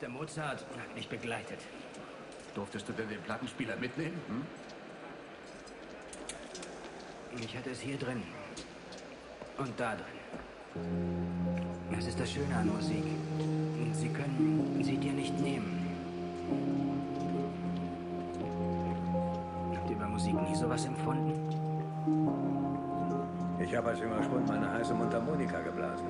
Der Mozart hat mich begleitet. Durftest du denn den Plattenspieler mitnehmen? Hm? Ich hatte es hier drin. Und da drin. Das ist das Schöne an Musik. Sie können sie dir nicht nehmen. Habt ihr bei Musik nie sowas empfunden? Ich habe als junger Spund meine heiße Mundharmonika geblasen.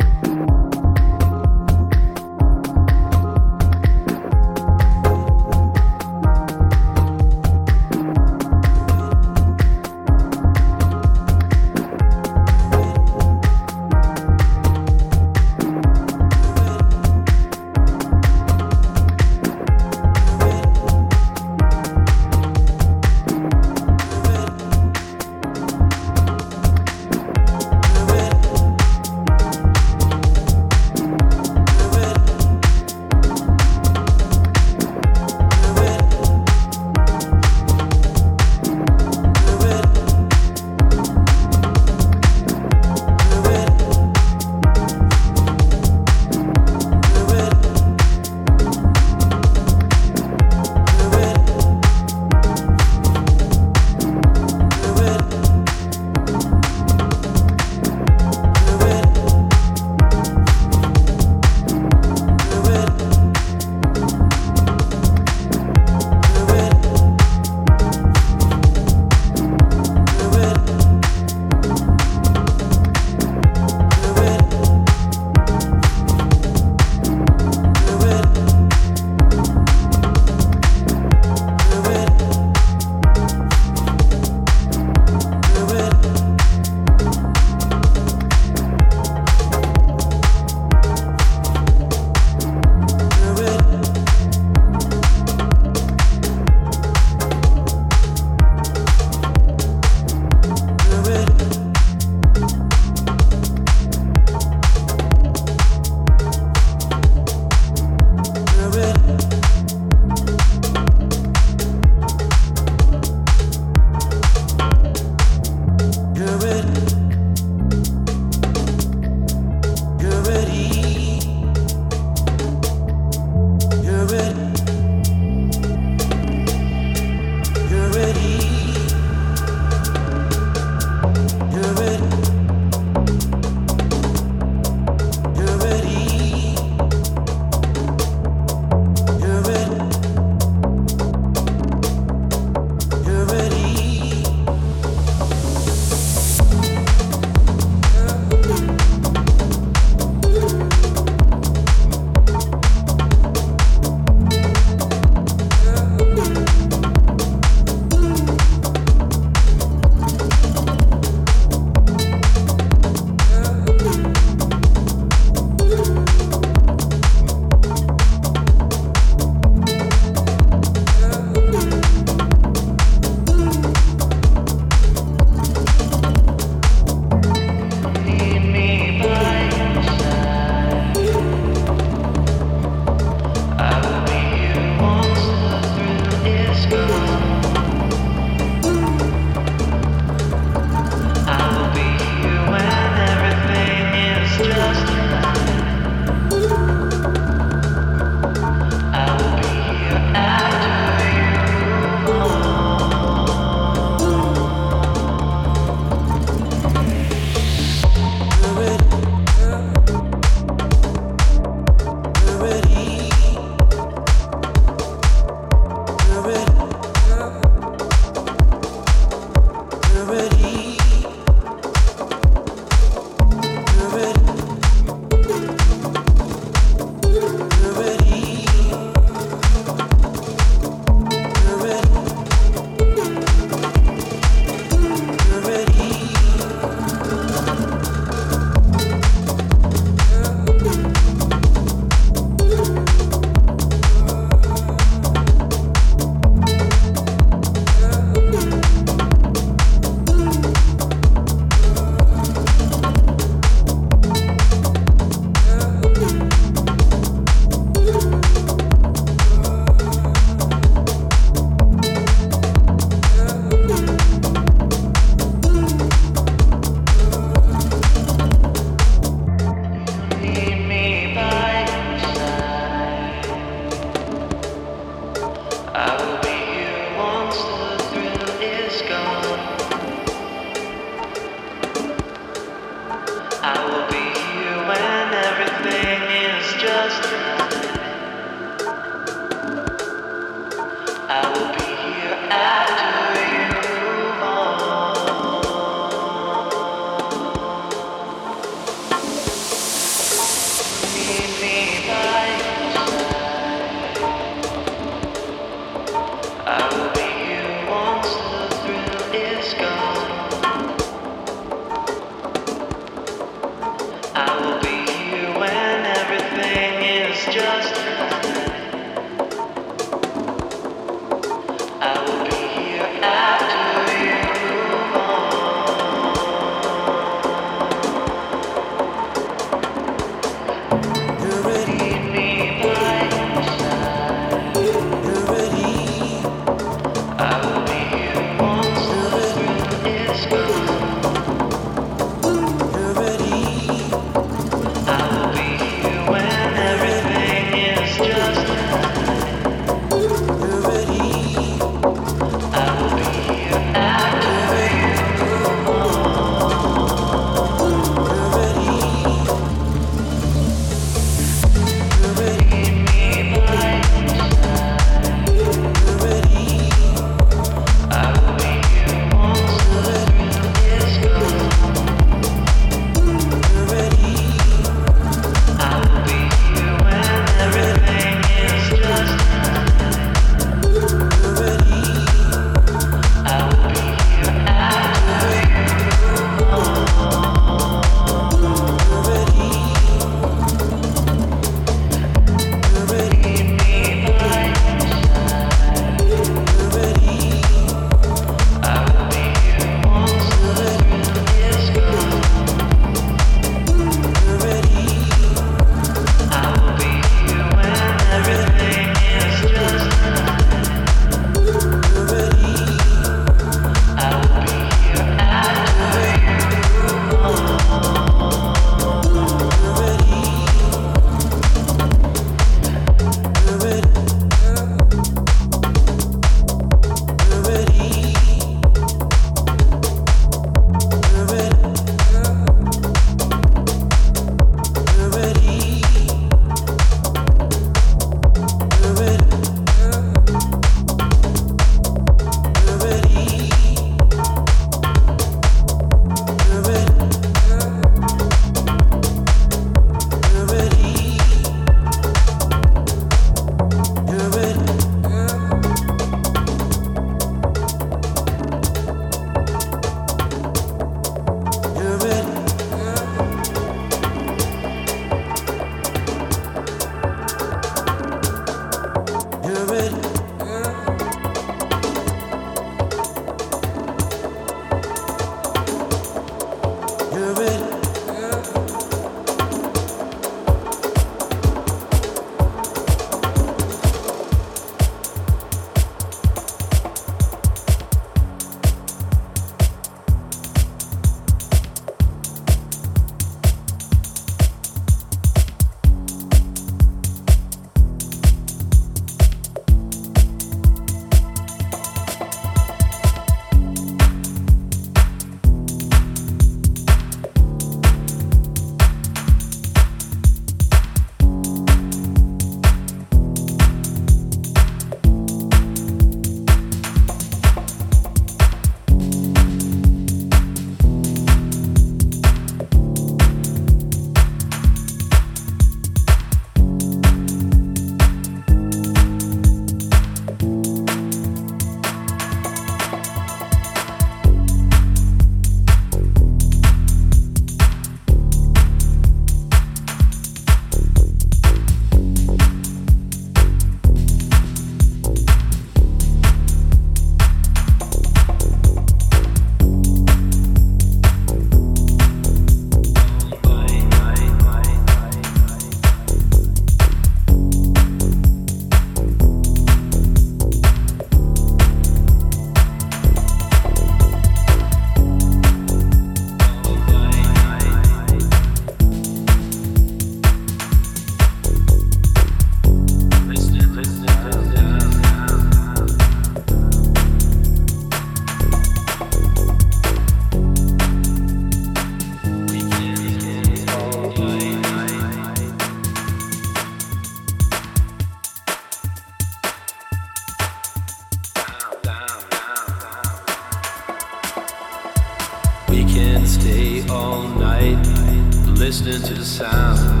to the sound.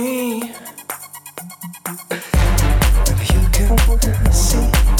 free. You can see.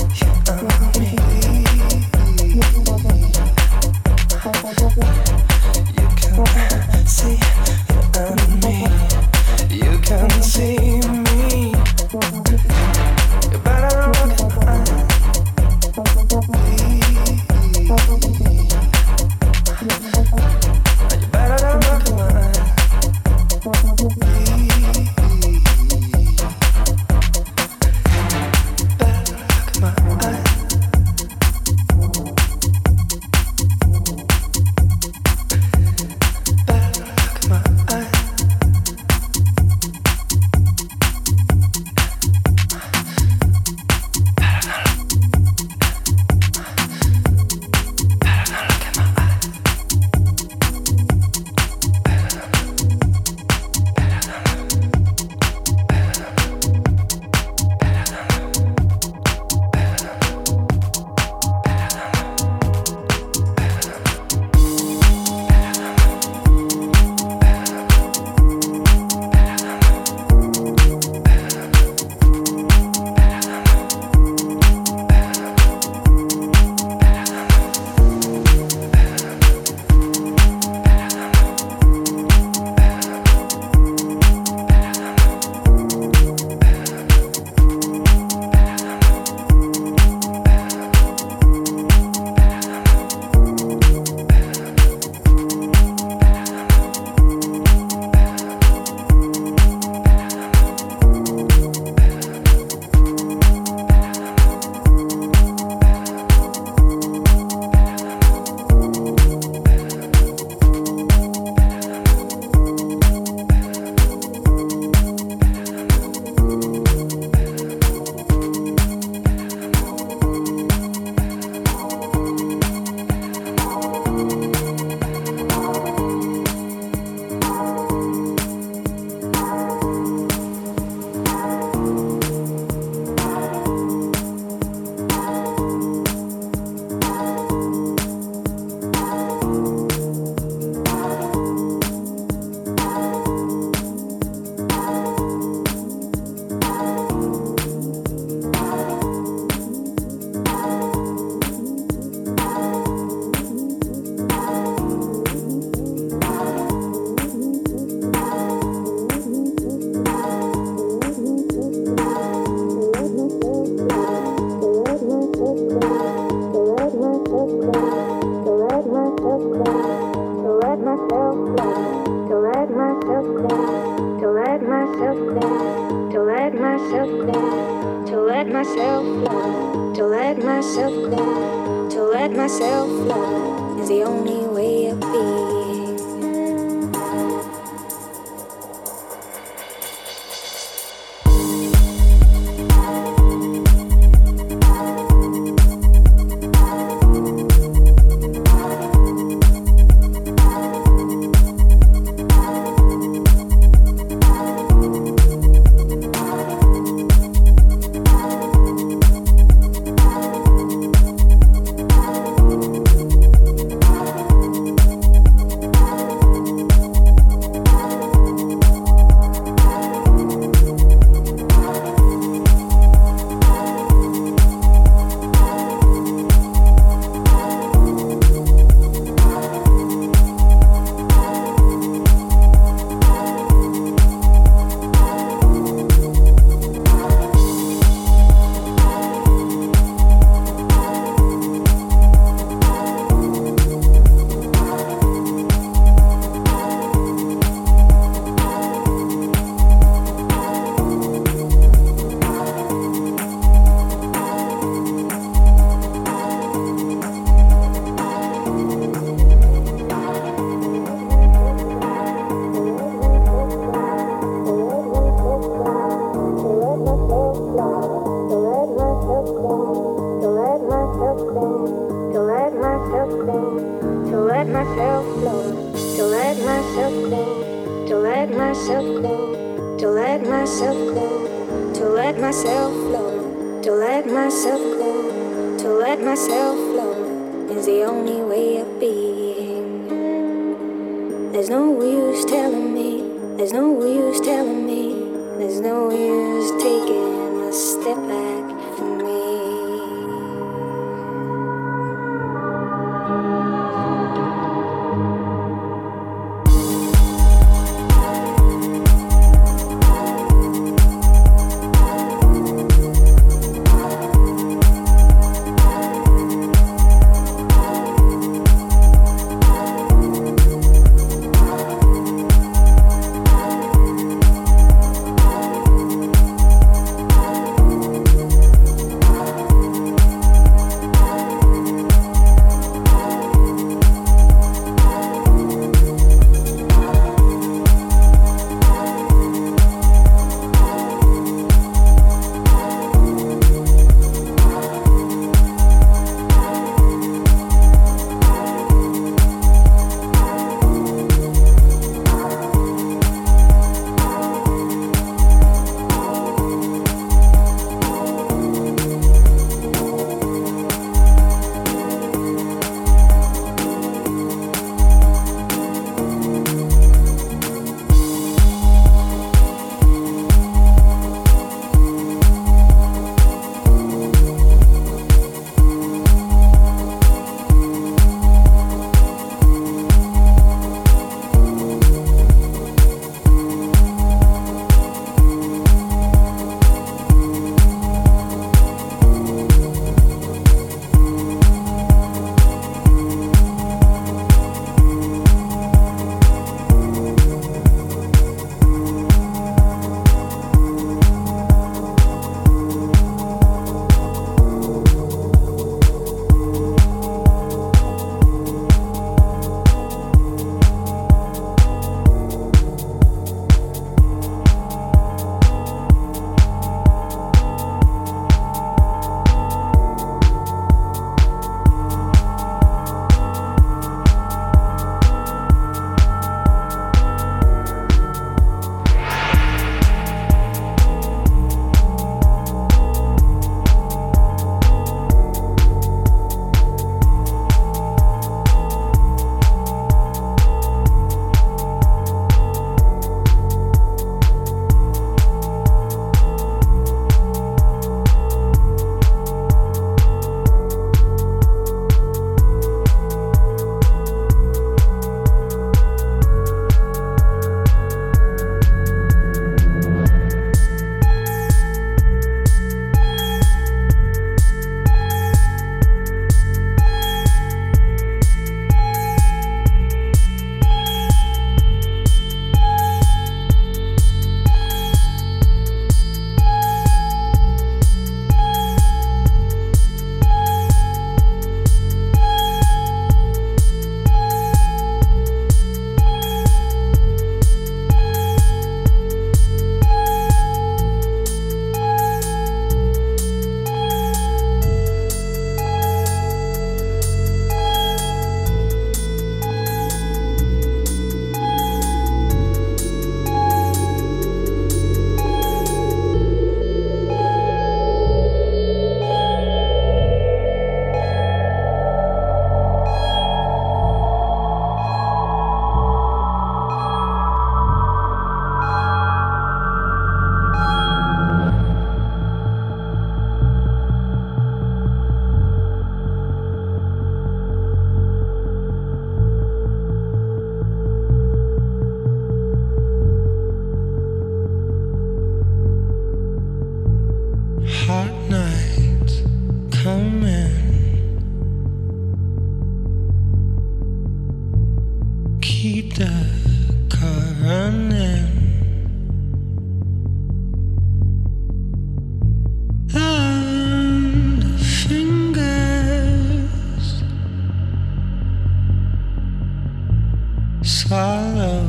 sorrow,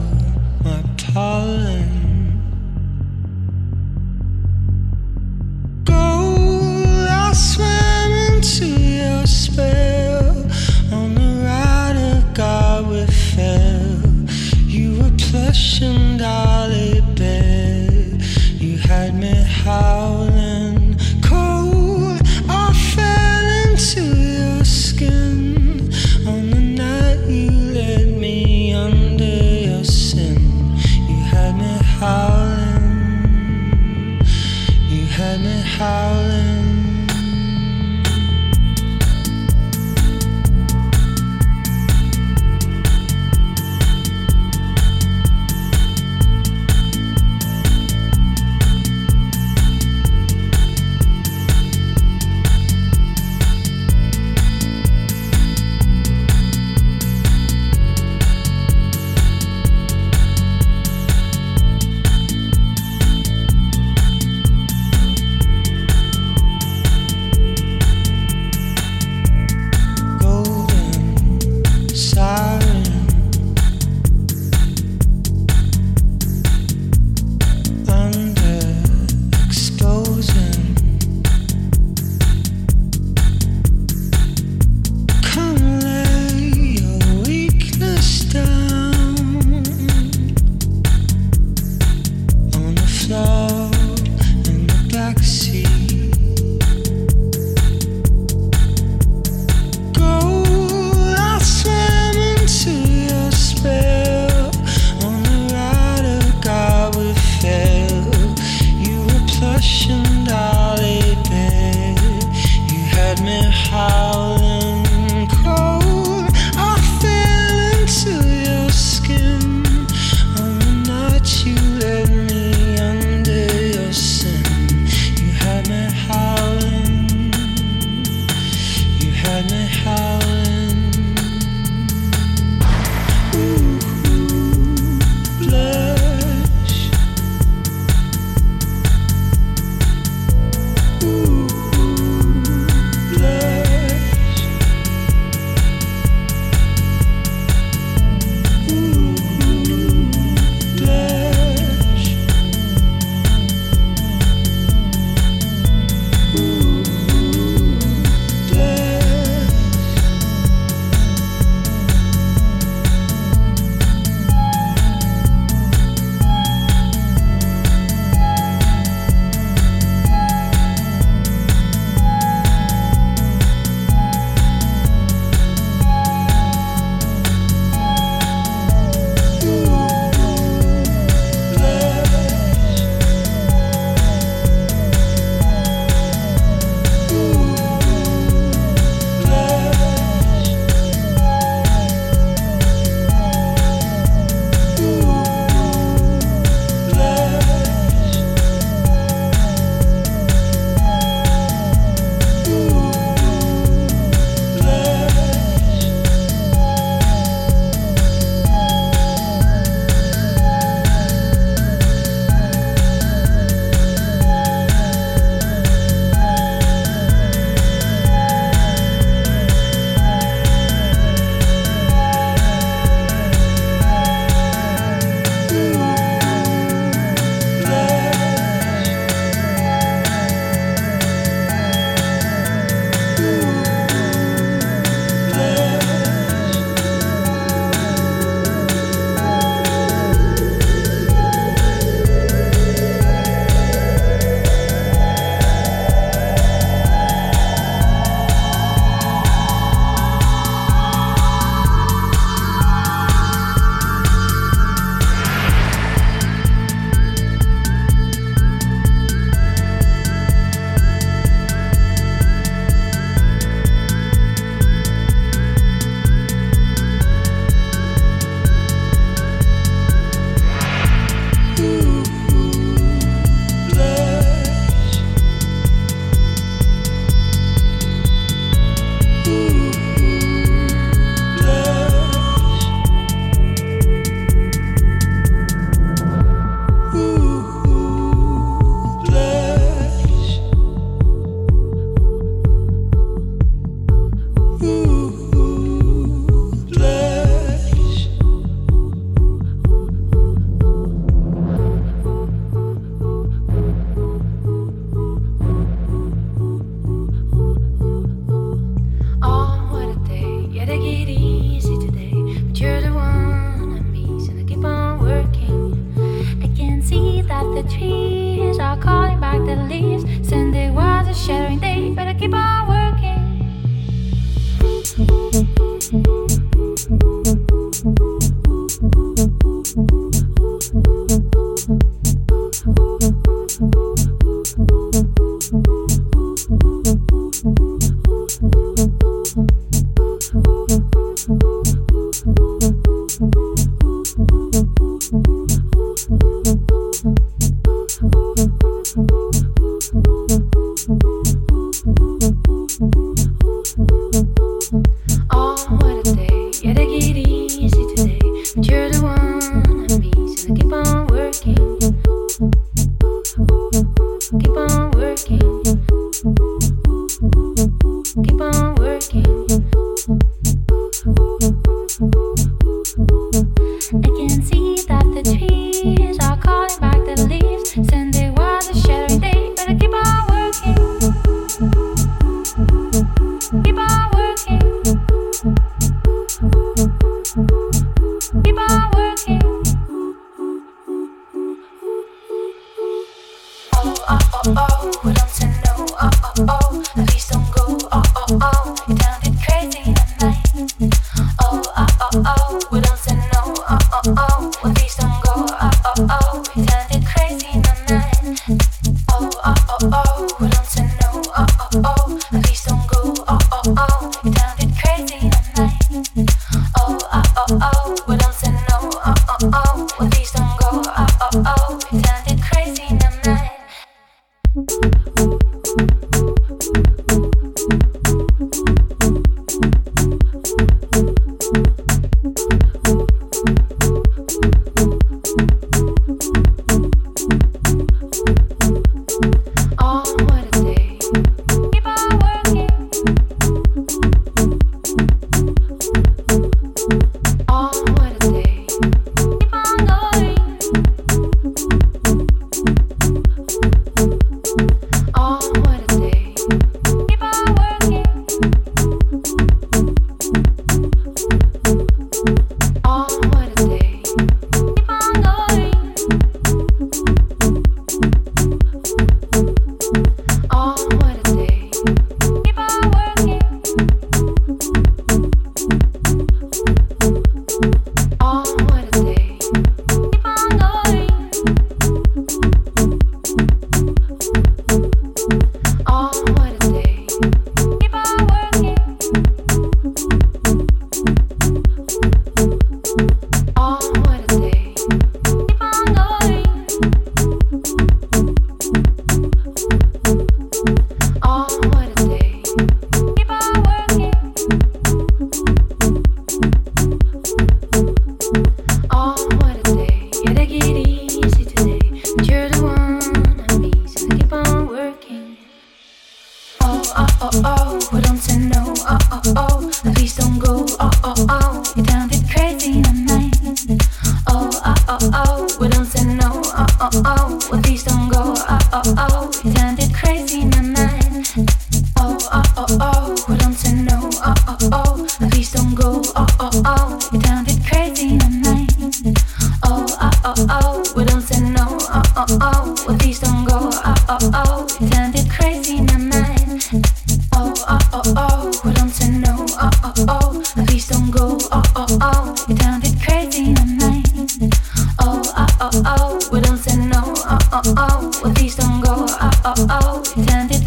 my pollen. Gold, I swam into your spell. On the ride of God we fell. You were plush and dolly bed. You had me how. please don't go. Oh, oh, oh,